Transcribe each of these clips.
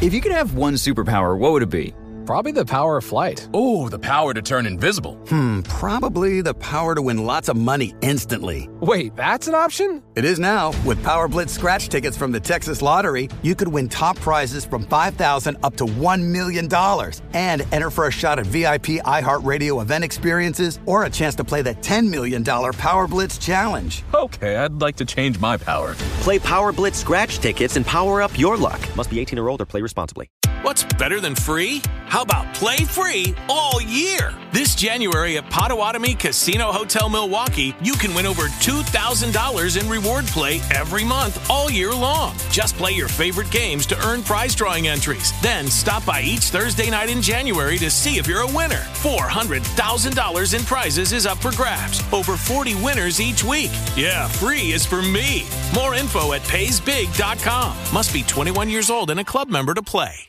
If you could have one superpower, what would it be? Probably the power of flight. Oh, the power to turn invisible. Hmm, probably the power to win lots of money instantly. Wait, that's an option? It is now. With Power Blitz scratch tickets from the Texas Lottery, you could win top prizes from 5000 up to $1 million and enter for a shot at VIP iHeartRadio event experiences or a chance to play the $10 million Power Blitz Challenge. Okay, I'd like to change my power. Play Power Blitz scratch tickets and power up your luck. Must be 18 or older. Play responsibly. What's better than free? How about play free all year? This January at Potawatomi Casino Hotel Milwaukee, you can win over $2,000 in reward play every month all year long. Just play your favorite games to earn prize drawing entries. Then stop by each Thursday night in January to see if you're a winner. $400,000 in prizes is up for grabs. Over 40 winners each week. Yeah, free is for me. More info at paysbig.com. Must be 21 years old and a club member to play.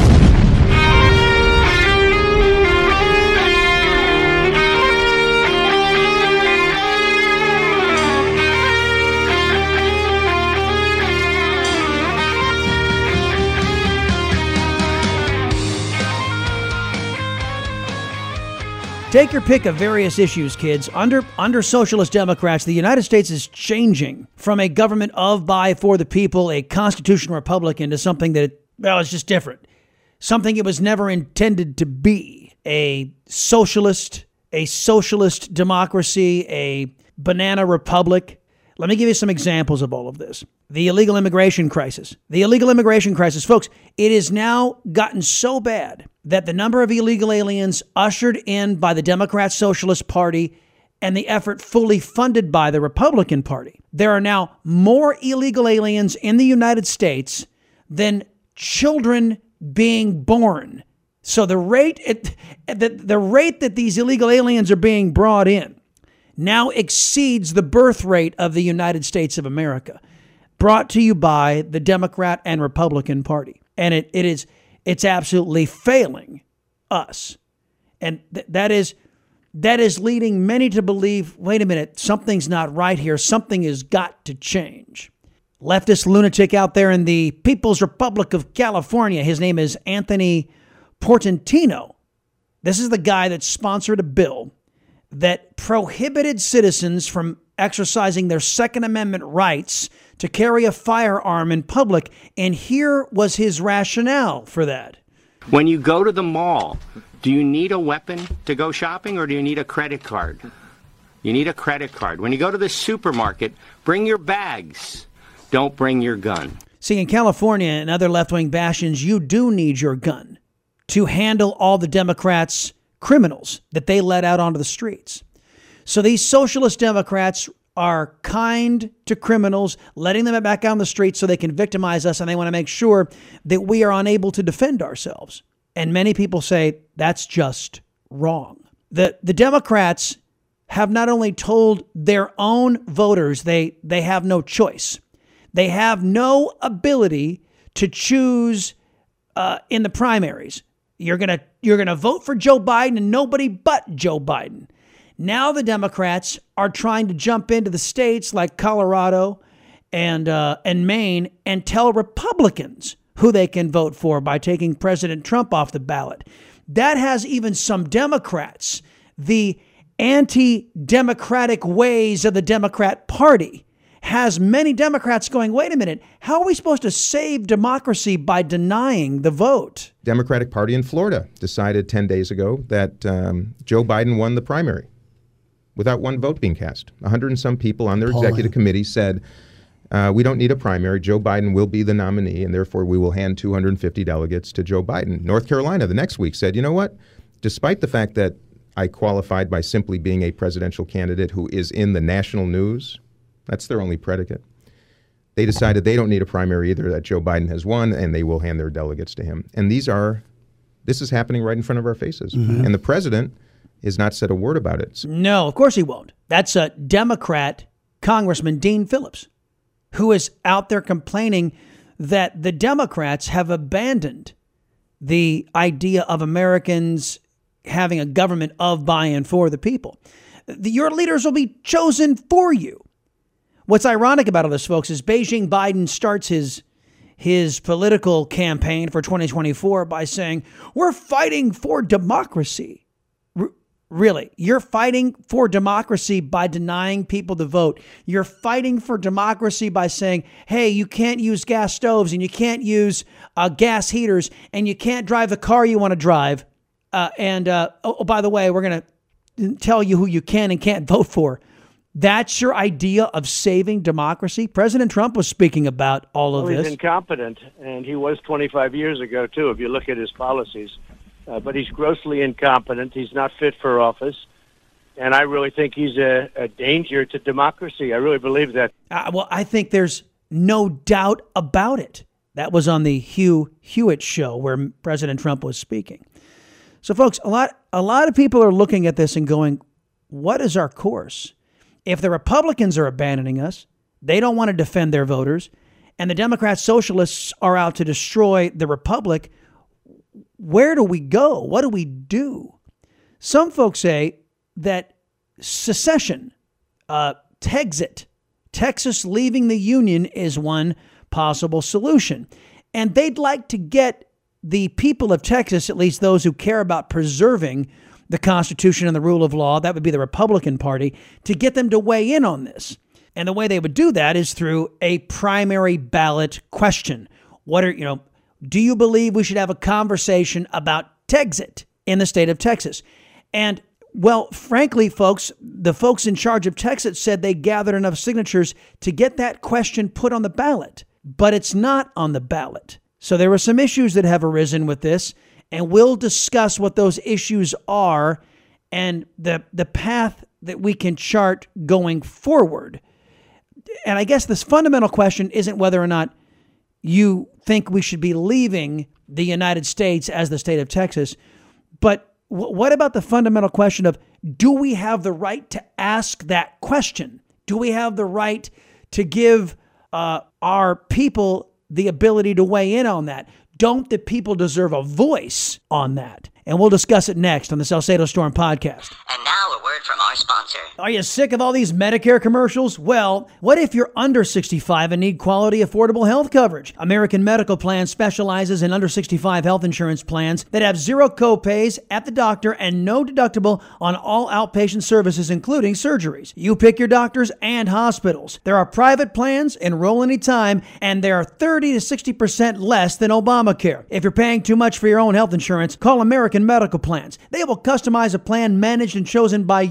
Take your pick of various issues, kids. Under under socialist democrats, the United States is changing from a government of, by, for the people, a constitutional republic, into something that well, it's just different. Something it was never intended to be. A socialist, a socialist democracy, a banana republic. Let me give you some examples of all of this. The illegal immigration crisis. The illegal immigration crisis, folks, it has now gotten so bad that the number of illegal aliens ushered in by the Democrat Socialist Party and the effort fully funded by the Republican Party. There are now more illegal aliens in the United States than children being born. So the rate at, the, the rate that these illegal aliens are being brought in now exceeds the birth rate of the United States of America. Brought to you by the Democrat and Republican Party. And it, it is it's absolutely failing us. And th- that is that is leading many to believe, wait a minute, something's not right here. Something has got to change. Leftist lunatic out there in the People's Republic of California. His name is Anthony Portantino. This is the guy that sponsored a bill that prohibited citizens from exercising their Second Amendment rights to carry a firearm in public. And here was his rationale for that. When you go to the mall, do you need a weapon to go shopping or do you need a credit card? You need a credit card. When you go to the supermarket, bring your bags. Don't bring your gun. See, in California and other left wing bastions, you do need your gun to handle all the Democrats' criminals that they let out onto the streets. So these socialist Democrats are kind to criminals, letting them back out on the streets so they can victimize us, and they want to make sure that we are unable to defend ourselves. And many people say that's just wrong. The, the Democrats have not only told their own voters they, they have no choice, they have no ability to choose uh, in the primaries. You're gonna you're gonna vote for Joe Biden and nobody but Joe Biden. Now the Democrats are trying to jump into the states like Colorado and uh, and Maine and tell Republicans who they can vote for by taking President Trump off the ballot. That has even some Democrats, the anti-democratic ways of the Democrat Party, has many Democrats going, wait a minute, how are we supposed to save democracy by denying the vote? Democratic Party in Florida decided 10 days ago that um, Joe Biden won the primary without one vote being cast. A hundred and some people on their Polling. executive committee said, uh, we don't need a primary. Joe Biden will be the nominee, and therefore we will hand 250 delegates to Joe Biden. North Carolina the next week said, you know what? Despite the fact that I qualified by simply being a presidential candidate who is in the national news, that's their only predicate. They decided they don't need a primary either, that Joe Biden has won, and they will hand their delegates to him. And these are, this is happening right in front of our faces. Mm-hmm. And the president has not said a word about it. No, of course he won't. That's a Democrat Congressman Dean Phillips, who is out there complaining that the Democrats have abandoned the idea of Americans having a government of, by, and for the people. Your leaders will be chosen for you. What's ironic about all this, folks, is Beijing Biden starts his his political campaign for 2024 by saying, "We're fighting for democracy." Really, you're fighting for democracy by denying people the vote. You're fighting for democracy by saying, "Hey, you can't use gas stoves and you can't use uh, gas heaters and you can't drive the car you want to drive." Uh, and uh, oh, oh, by the way, we're going to tell you who you can and can't vote for. That's your idea of saving democracy? President Trump was speaking about all of well, this. He's incompetent, and he was 25 years ago, too, if you look at his policies. Uh, but he's grossly incompetent. He's not fit for office. And I really think he's a, a danger to democracy. I really believe that. Uh, well, I think there's no doubt about it. That was on the Hugh Hewitt show where President Trump was speaking. So, folks, a lot, a lot of people are looking at this and going, what is our course? If the Republicans are abandoning us, they don't want to defend their voters, and the Democrat socialists are out to destroy the Republic, where do we go? What do we do? Some folks say that secession, uh, Texit, Texas leaving the Union is one possible solution. And they'd like to get the people of Texas, at least those who care about preserving the Constitution and the rule of law, that would be the Republican Party, to get them to weigh in on this. And the way they would do that is through a primary ballot question. What are, you know, do you believe we should have a conversation about Texit in the state of Texas? And well, frankly, folks, the folks in charge of Texas said they gathered enough signatures to get that question put on the ballot, but it's not on the ballot. So there were some issues that have arisen with this, and we'll discuss what those issues are and the the path that we can chart going forward. And I guess this fundamental question isn't whether or not you think we should be leaving the United States as the state of Texas, but what about the fundamental question of do we have the right to ask that question? Do we have the right to give uh, our people the ability to weigh in on that? Don't the people deserve a voice on that? And we'll discuss it next on the Salcedo Storm podcast. Word from our sponsor. Are you sick of all these Medicare commercials? Well, what if you're under 65 and need quality, affordable health coverage? American Medical Plan specializes in under 65 health insurance plans that have zero copays at the doctor and no deductible on all outpatient services, including surgeries. You pick your doctors and hospitals. There are private plans, enroll anytime, and they are 30 to 60% less than Obamacare. If you're paying too much for your own health insurance, call American Medical Plans. They will customize a plan managed and chosen by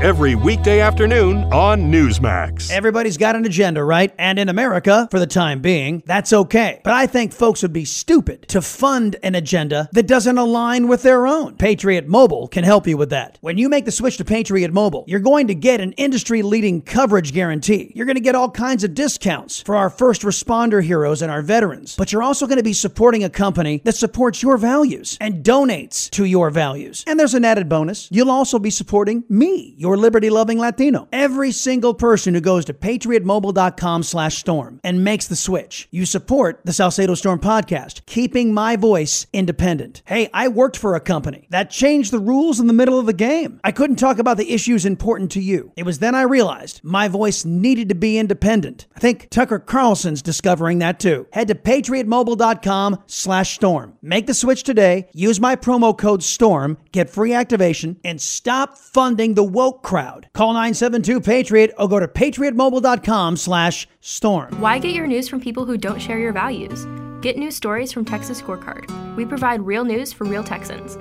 every weekday afternoon on Newsmax. Everybody's got an agenda, right? And in America, for the time being, that's okay. But I think folks would be stupid to fund an agenda that doesn't align with their own. Patriot Mobile can help you with that. When you make the switch to Patriot Mobile, you're going to get an industry leading coverage guarantee. You're going to get all kinds of discounts for our first responder heroes and our veterans. But you're also going to be supporting a company that supports your values and donates to your values. And there's an added bonus. You'll also be supporting me, your liberty loving Latino. Every single person who goes to patriotmobile.com slash storm and makes the switch, you support the Salcedo Storm podcast, keeping my voice independent. Hey, I worked for a company that changed the rules in the middle of the game. I couldn't talk about the issues important to you. It was then I realized my voice needed to be independent. I think Tucker Carlson's discovering that too. Head to patriotmobile.com slash storm. Make the switch today. Use my promo code STORM, get free activation, and stop funding the woke crowd. Call 972-PATRIOT or go to patriotmobile.com slash storm. Why get your news from people who don't share your values? Get news stories from Texas Scorecard. We provide real news for real Texans.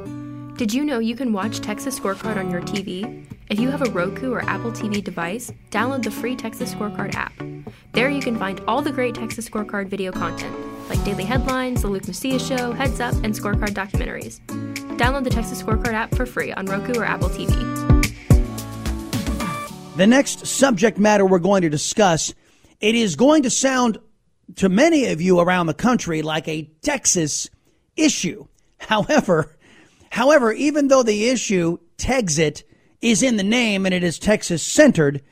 Did you know you can watch Texas Scorecard on your TV? If you have a Roku or Apple TV device, download the free Texas Scorecard app. There you can find all the great Texas Scorecard video content, like daily headlines, The Luke Macias Show, Heads Up, and Scorecard documentaries. Download the Texas Scorecard app for free on Roku or Apple TV. The next subject matter we're going to discuss, it is going to sound to many of you around the country like a Texas issue. However, however, even though the issue Texit is in the name and it is Texas centered,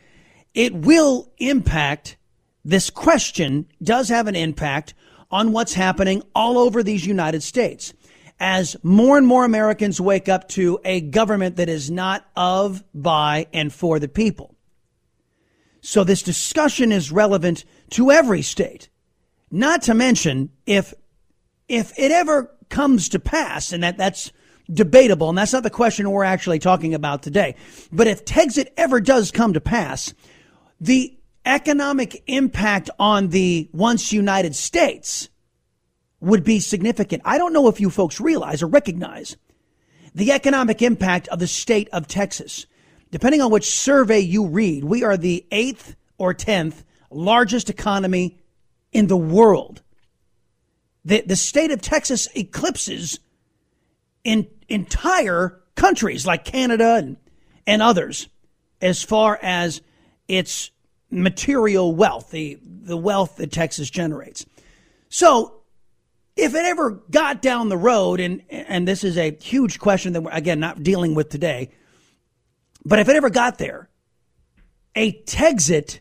it will impact this question does have an impact on what's happening all over these United States as more and more Americans wake up to a government that is not of, by, and for the people. So this discussion is relevant to every state. Not to mention if if it ever comes to pass, and that that's debatable, and that's not the question we're actually talking about today. But if Texit ever does come to pass, the economic impact on the once United States would be significant. I don't know if you folks realize or recognize the economic impact of the state of Texas. Depending on which survey you read, we are the eighth or tenth largest economy in the world. The, the state of Texas eclipses in entire countries like Canada and, and others as far as its material wealth, the, the wealth that Texas generates. So if it ever got down the road, and, and this is a huge question that we're, again, not dealing with today, but if it ever got there, a Texit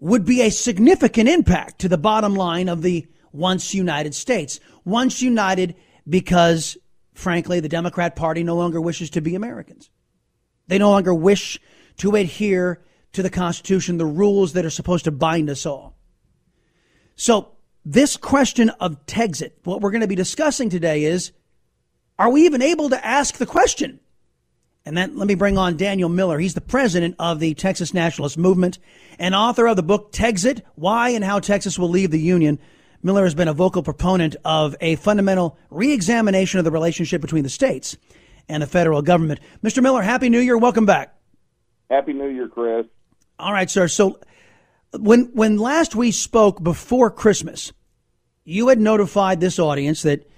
would be a significant impact to the bottom line of the once united states. Once united because, frankly, the Democrat Party no longer wishes to be Americans. They no longer wish to adhere to the Constitution, the rules that are supposed to bind us all. So this question of Texit, what we're going to be discussing today is, are we even able to ask the question? And then let me bring on Daniel Miller. He's the president of the Texas Nationalist Movement and author of the book Texit, Why and How Texas Will Leave the Union. Miller has been a vocal proponent of a fundamental reexamination of the relationship between the states and the federal government. Mr. Miller, Happy New Year. Welcome back. Happy New Year, Chris. All right, sir. So when when last we spoke before Christmas, you had notified this audience that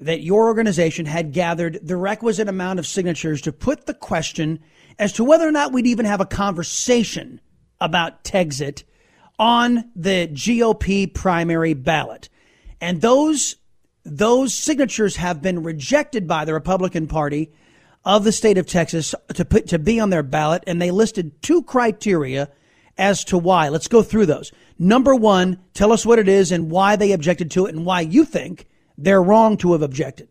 that your organization had gathered the requisite amount of signatures to put the question as to whether or not we'd even have a conversation about Texit on the GOP primary ballot. And those those signatures have been rejected by the Republican Party of the state of Texas to put to be on their ballot and they listed two criteria as to why. Let's go through those. Number one, tell us what it is and why they objected to it and why you think they're wrong to have objected.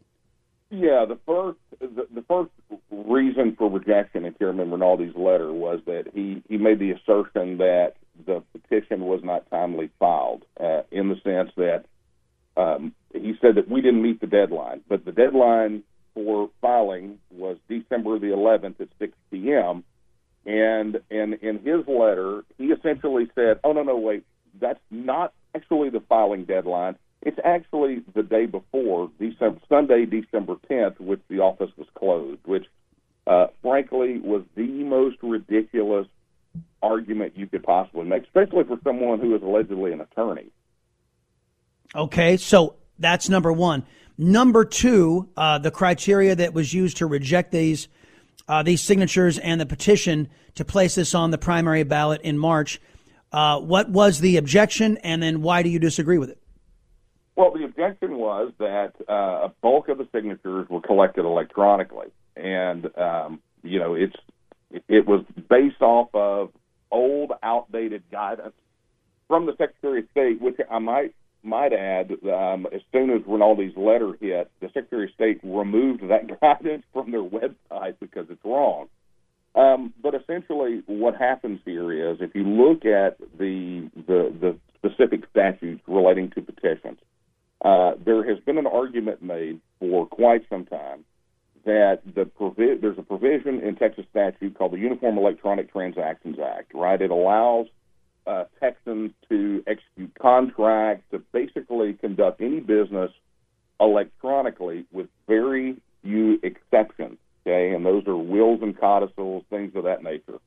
Yeah, the first the, the first reason for rejection in Chairman Rinaldi's letter was that he, he made the assertion that the petition was not timely filed, uh, in the sense that um, he said that we didn't meet the deadline, but the deadline for filing was December the 11th at 6 p.m. And and in his letter, he essentially said, "Oh no, no, wait, that's not actually the filing deadline. It's actually the day before, December Sunday, December 10th, which the office was closed, which uh, frankly was the most ridiculous argument you could possibly make, especially for someone who is allegedly an attorney." Okay, so that's number one. Number two, uh, the criteria that was used to reject these uh, these signatures and the petition to place this on the primary ballot in March. Uh, what was the objection, and then why do you disagree with it? Well, the objection was that uh, a bulk of the signatures were collected electronically, and um, you know it's it was based off of old, outdated guidance from the Secretary of State, which I might might add, um, as soon as Rinaldi's letter hit, the Secretary of State removed that guidance from their website because it's wrong. Um, but essentially, what happens here is if you look at the the, the specific statutes relating to petitions, uh, there has been an argument made for quite some time that the provi- there's a provision in Texas statute called the Uniform Electronic Transactions Act. Right, it allows uh, Texans to execute contracts, to basically conduct any business electronically with very few exceptions. Okay, and those are wills and codicils, things of that nature.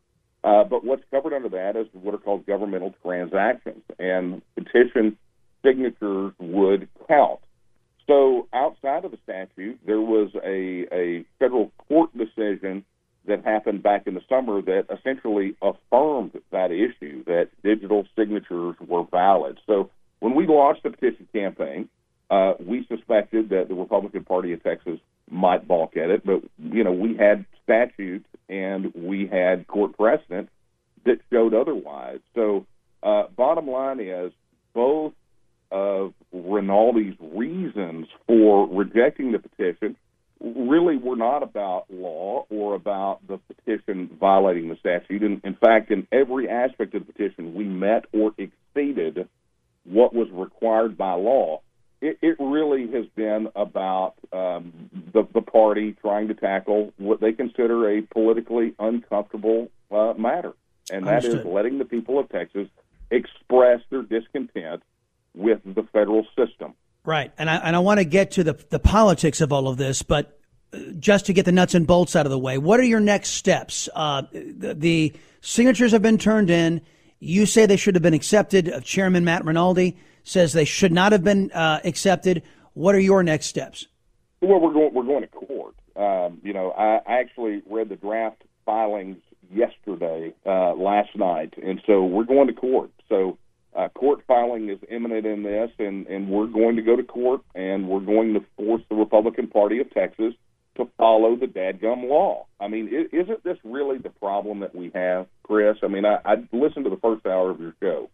Uh, but what's covered under that is what are called governmental transactions, and petition signatures would count. So outside of the statute, there was a, a federal court decision that happened back in the summer that essentially affirmed that issue that digital signatures were valid. So when we launched the petition campaign, uh, we suspected that the Republican Party of Texas might balk at it, but you know we had statutes and we had court precedent that showed otherwise. So, uh, bottom line is both of Rinaldi's reasons for rejecting the petition really were not about law or about the petition violating the statute. In, in fact, in every aspect of the petition, we met or exceeded what was required by law. It, it really has been about um, the, the party trying to tackle what they consider a politically uncomfortable uh, matter, and that Understood. is letting the people of Texas express their discontent with the federal system. Right, and I and I want to get to the the politics of all of this, but uh, just to get the nuts and bolts out of the way, what are your next steps? Uh, the, the signatures have been turned in. You say they should have been accepted. Uh, Chairman Matt Rinaldi says they should not have been uh, accepted. What are your next steps? Well, we're going we're going to court. Um, you know, I, I actually read the draft filings yesterday, uh, last night, and so we're going to court. So uh, court filing is imminent in this, and and we're going to go to court, and we're going to force the Republican Party of Texas to follow the dadgum law. I mean, is isn't this really the problem that we have, Chris? I mean, I, I listened to the first hour of your show,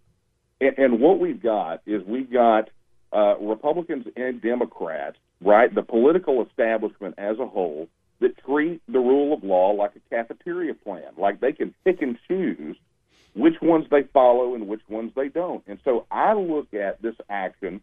and, and what we've got is we've got uh, Republicans and Democrats, right? The political establishment as a whole that treat the rule of law like a cafeteria plan, like they can pick and choose which ones they follow and which ones they don't. And so I look at this action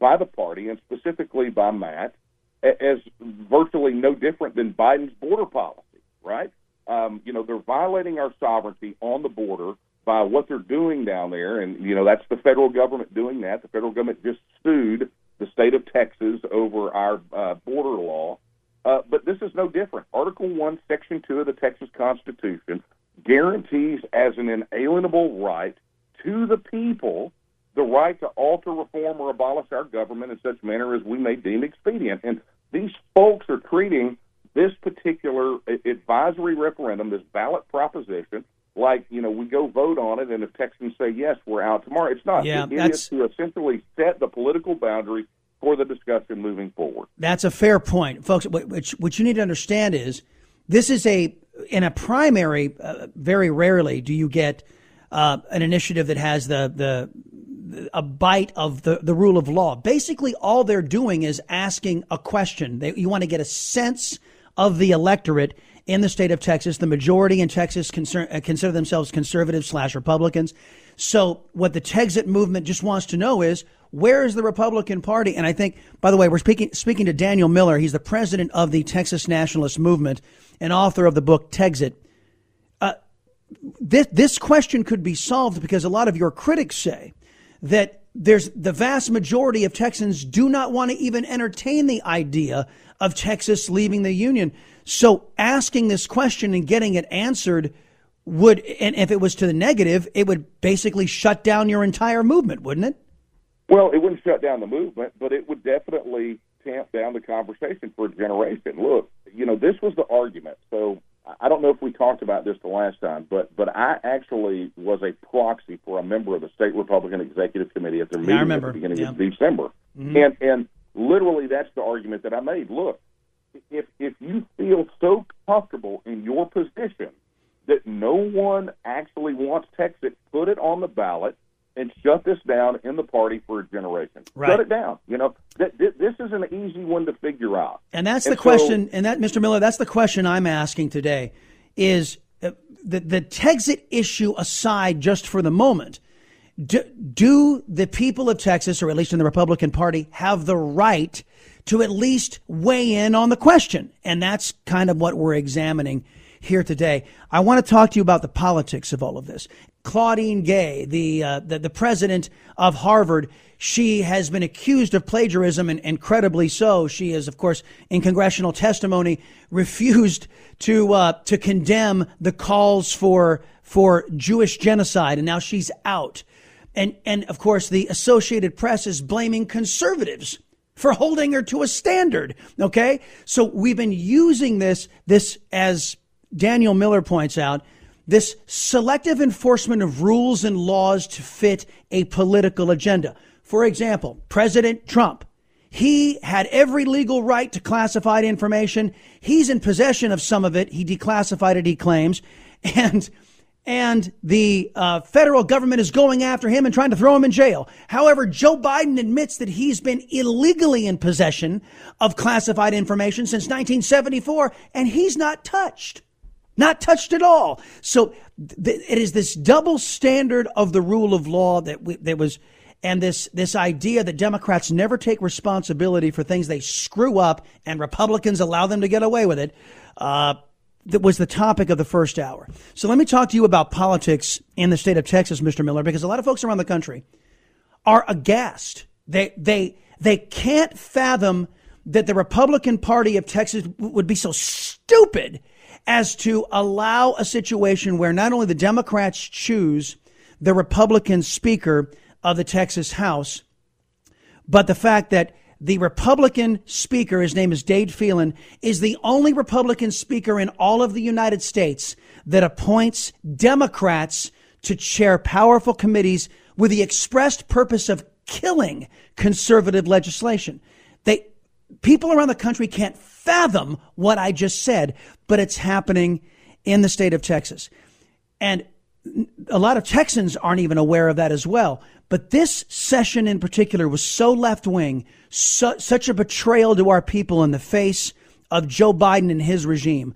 by the party and specifically by Matt as virtually no different than Biden's border policy, right? Um, you know, they're violating our sovereignty on the border by what they're doing down there. And, you know, that's the federal government doing that. The federal government just sued the state of Texas over our uh, border law. Uh, but this is no different. Article 1, Section 2 of the Texas Constitution guarantees as an inalienable right to the people the right to alter, reform, or abolish our government in such manner as we may deem expedient. And these folks are treating this particular advisory referendum, this ballot proposition, like you know we go vote on it, and if Texans say yes, we're out tomorrow. It's not. Yeah, it, it that's- is to essentially set the political boundary for the discussion moving forward. That's a fair point, folks. What, which, what you need to understand is this is a in a primary. Uh, very rarely do you get uh, an initiative that has the the a bite of the, the rule of law. Basically, all they're doing is asking a question. They, you want to get a sense of the electorate in the state of Texas. The majority in Texas concern, uh, consider themselves conservative slash Republicans. So what the Texit movement just wants to know is where is the Republican Party? And I think, by the way, we're speaking speaking to Daniel Miller. He's the president of the Texas Nationalist Movement and author of the book Texit. Uh, this this question could be solved because a lot of your critics say that there's the vast majority of Texans do not want to even entertain the idea of Texas leaving the union. So asking this question and getting it answered would, and if it was to the negative, it would basically shut down your entire movement, wouldn't it? Well, it wouldn't shut down the movement, but it would definitely tamp down the conversation for a generation. Look, you know, this was the argument. So I don't know if we talked about this the last time, but but I actually was a proxy for a member of the state Republican Executive Committee at their Yeah, meeting at the beginning Yeah. of December, Mhm. and and literally that's the argument that I made. Look, if if you feel so comfortable in your position that no one actually wants Texit, put it on the ballot and shut this down in the party for a generation. Right. Shut it down. You know, th- th- this is an easy one to figure out. And that's And the so- question, and that, Mr. Miller, that's the question I'm asking today is uh, the, the Texit issue aside just for the moment. Do, do the people of Texas, or at least in the Republican Party, have the right to at least weigh in on the question? And that's kind of what we're examining here today. I want to talk to you about the politics of all of this. Claudine Gay, the uh, the, the president of Harvard, she has been accused of plagiarism, and incredibly so. She is, of course, in congressional testimony, refused to uh, to condemn the calls for for Jewish genocide, and now she's out. And and of course, the Associated Press is blaming conservatives for holding her to a standard. Okay, so we've been using this this as Daniel Miller points out, this selective enforcement of rules and laws to fit a political agenda. For example, President Trump, he had every legal right to classified information. He's in possession of some of it. He declassified it, he claims. And and the uh, federal government is going after him and trying to throw him in jail. However, Joe Biden admits that he's been illegally in possession of classified information since 1974, and he's not touched. Not touched at all. So th- it is this double standard of the rule of law that we, that was, and this this idea that Democrats never take responsibility for things they screw up, and Republicans allow them to get away with it. Uh, that was the topic of the first hour. So let me talk to you about politics in the state of Texas, Mr. Miller, because a lot of folks around the country are aghast. They they they can't fathom that the Republican Party of Texas would be so stupid as to allow a situation where not only the Democrats choose the Republican Speaker of the Texas House, but the fact that the Republican speaker, his name is Dade Phelan, is the only Republican speaker in all of the United States that appoints Democrats to chair powerful committees with the expressed purpose of killing conservative legislation. People around the country can't fathom what I just said, but it's happening in the state of Texas. And a lot of Texans aren't even aware of that as well. But this session in particular was so left wing, su- such a betrayal to our people in the face of Joe Biden and his regime.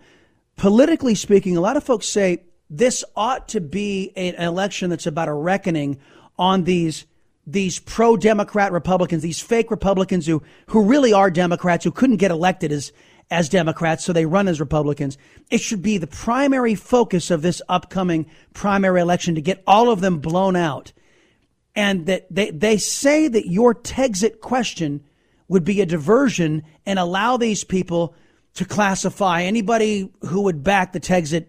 Politically speaking, a lot of folks say this ought to be an election that's about a reckoning on these these pro Democrat Republicans, these fake Republicans who who really are Democrats who couldn't get elected as as Democrats, so they run as Republicans. It should be the primary focus of this upcoming primary election to get all of them blown out. And that they, they say that your Texit question would be a diversion and allow these people to classify anybody who would back the Texit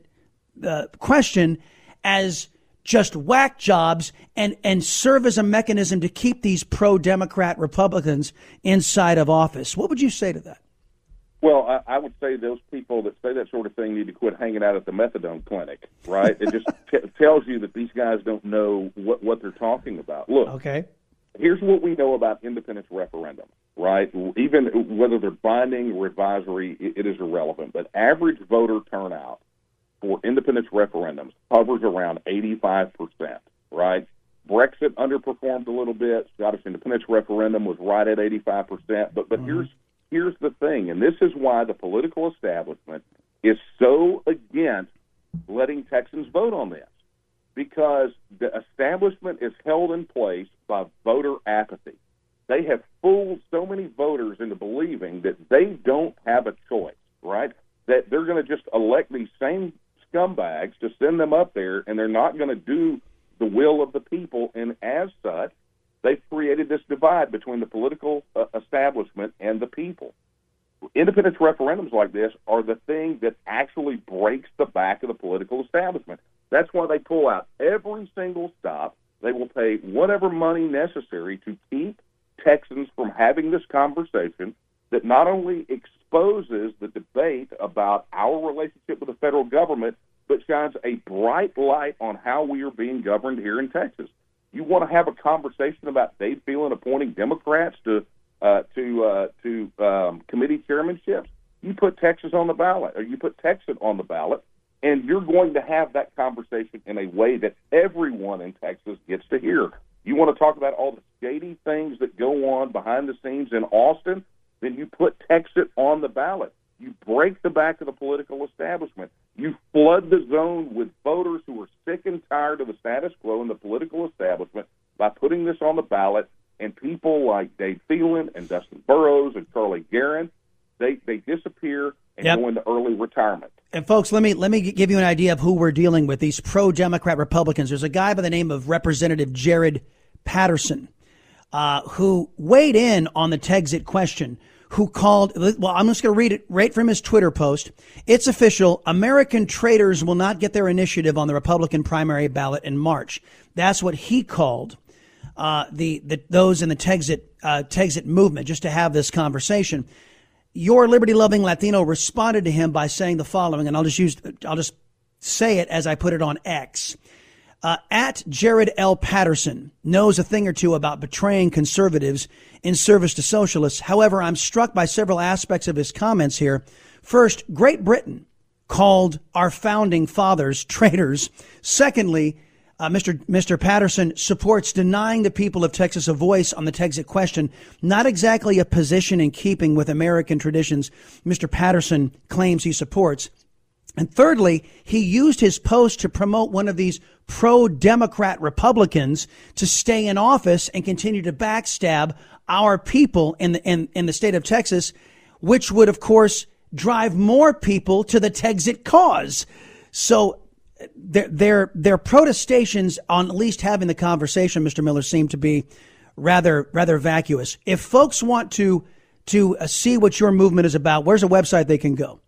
uh, question as just whack jobs and, and serve as a mechanism to keep these pro Democrat Republicans inside of office. What would you say to that? Well, I, I would say those people that say that sort of thing need to quit hanging out at the methadone clinic, right? it just t- tells you that these guys don't know what what they're talking about. Look, okay. Here's what we know about independence referendum, right? Even whether they're binding or advisory, it, it is irrelevant. But average voter turnout for independence referendums hovers around 85 percent, right? Brexit underperformed a little bit. Scottish independence referendum was right at 85 percent. But but mm-hmm. here's here's the thing, and this is why the political establishment is so against letting Texans vote on this, because the establishment is held in place by voter apathy. They have fooled so many voters into believing that they don't have a choice, right? That they're going to just elect these same scumbags to send them up there, and they're not going to do the will of the people. And as such, they've created this divide between the political uh, establishment and the people. Independence referendums like this are the thing that actually breaks the back of the political establishment. That's why they pull out every single stop. They will pay whatever money necessary to keep Texans from having this conversation that not only exposes the debate about our relationship with the federal government, but shines a bright light on how we are being governed here in Texas. You want to have a conversation about Dade Phelan appointing Democrats to uh, to uh, to um, committee chairmanships? You put Texas on the ballot, or you put Texas on the ballot, and you're going to have that conversation in a way that everyone in Texas gets to hear. You want to talk about all the shady things that go on behind the scenes in Austin? Then you put Texit on the ballot. You break the back of the political establishment. You flood the zone with voters who are sick and tired of the status quo in the political establishment by putting this on the ballot. And people like Dade Phelan and Dustin Burrows and Charlie Geren, they, they disappear and yep. go into early retirement. And folks, let me let me give you an idea of who we're dealing with. These pro-Democrat Republicans. There's a guy by the name of Representative Jared Patterson, uh, who weighed in on the Texit question who called, well, I'm just going to read it right from his Twitter post. It's official. American traitors will not get their initiative on the Republican primary ballot in March. That's what he called uh, the, the those in the Texit, uh, Texit movement, just to have this conversation. your liberty loving Latino responded to him by saying the following, and I'll just use, I'll just say it as I put it on X. Uh, at Jared L. Patterson knows a thing or two about betraying conservatives in service to socialists. However, I'm struck by several aspects of his comments here. First, Great Britain called our founding fathers traitors. Secondly, uh, Mr. Mr. Patterson supports denying the people of Texas a voice on the Texit question, not exactly a position in keeping with American traditions Mr. Patterson claims he supports. And thirdly, he used his post to promote one of these pro Democrat Republicans to stay in office and continue to backstab our people in the, in, in the state of Texas, which would, of course, drive more people to the Texit cause. So their, their, their protestations on at least having the conversation, Mr. Miller, seem to be rather, rather vacuous. If folks want to, to uh, see what your movement is about, where's a website they can go?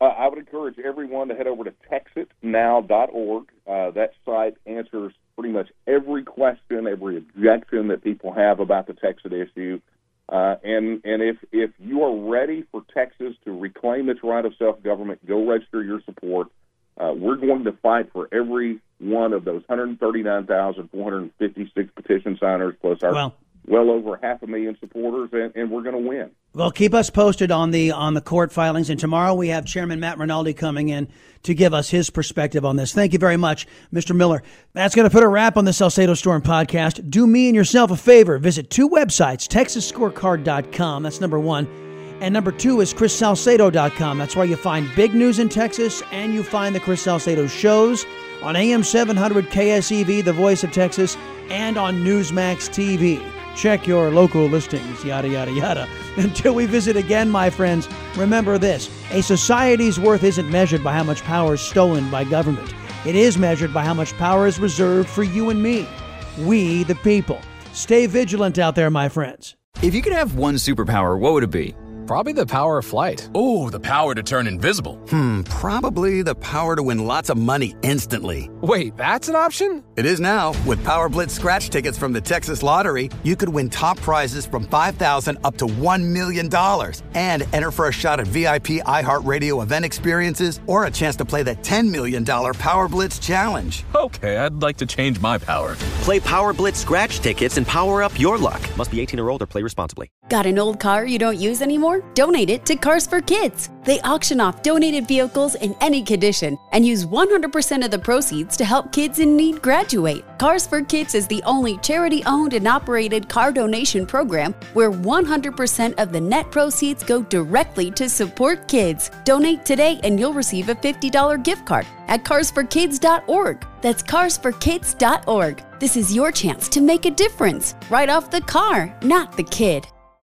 Uh, I would encourage everyone to head over to texitnow.org. Uh, that site answers pretty much every question, every objection that people have about the Texas issue. Uh, and and if if you are ready for Texas to reclaim its right of self government, go register your support. Uh, we're going to fight for every one of those 139,456 petition signers, plus our well, well over half a million supporters, and, and we're going to win. Well, keep us posted on the on the court filings, and tomorrow we have Chairman Matt Rinaldi coming in to give us his perspective on this. Thank you very much, Mr. Miller. That's going to put a wrap on the Salcedo Storm podcast. Do me and yourself a favor: visit two websites, TexasScorecard.com. That's number one. And number two is ChrisSalcedo.com. That's where you find big news in Texas and you find the Chris Salcedo shows on AM 700 KSEV, the voice of Texas, and on Newsmax TV. Check your local listings, yada, yada, yada. Until we visit again, my friends, remember this a society's worth isn't measured by how much power is stolen by government, it is measured by how much power is reserved for you and me, we the people. Stay vigilant out there, my friends. If you could have one superpower, what would it be? Probably the power of flight. Oh, the power to turn invisible. Hmm, probably the power to win lots of money instantly. Wait, that's an option? It is now. With Power Blitz scratch tickets from the Texas Lottery, you could win top prizes from 5000 up to $1 million and enter for a shot at VIP iHeartRadio event experiences or a chance to play the $10 million Power Blitz Challenge. Okay, I'd like to change my power. Play Power Blitz scratch tickets and power up your luck. Must be 18 or older, play responsibly. Got an old car you don't use anymore? Donate it to Cars for Kids. They auction off donated vehicles in any condition and use 100% of the proceeds to help kids in need graduate. Cars for Kids is the only charity owned and operated car donation program where 100% of the net proceeds go directly to support kids. Donate today and you'll receive a $50 gift card at carsforkids.org. That's carsforkids.org. This is your chance to make a difference right off the car, not the kid.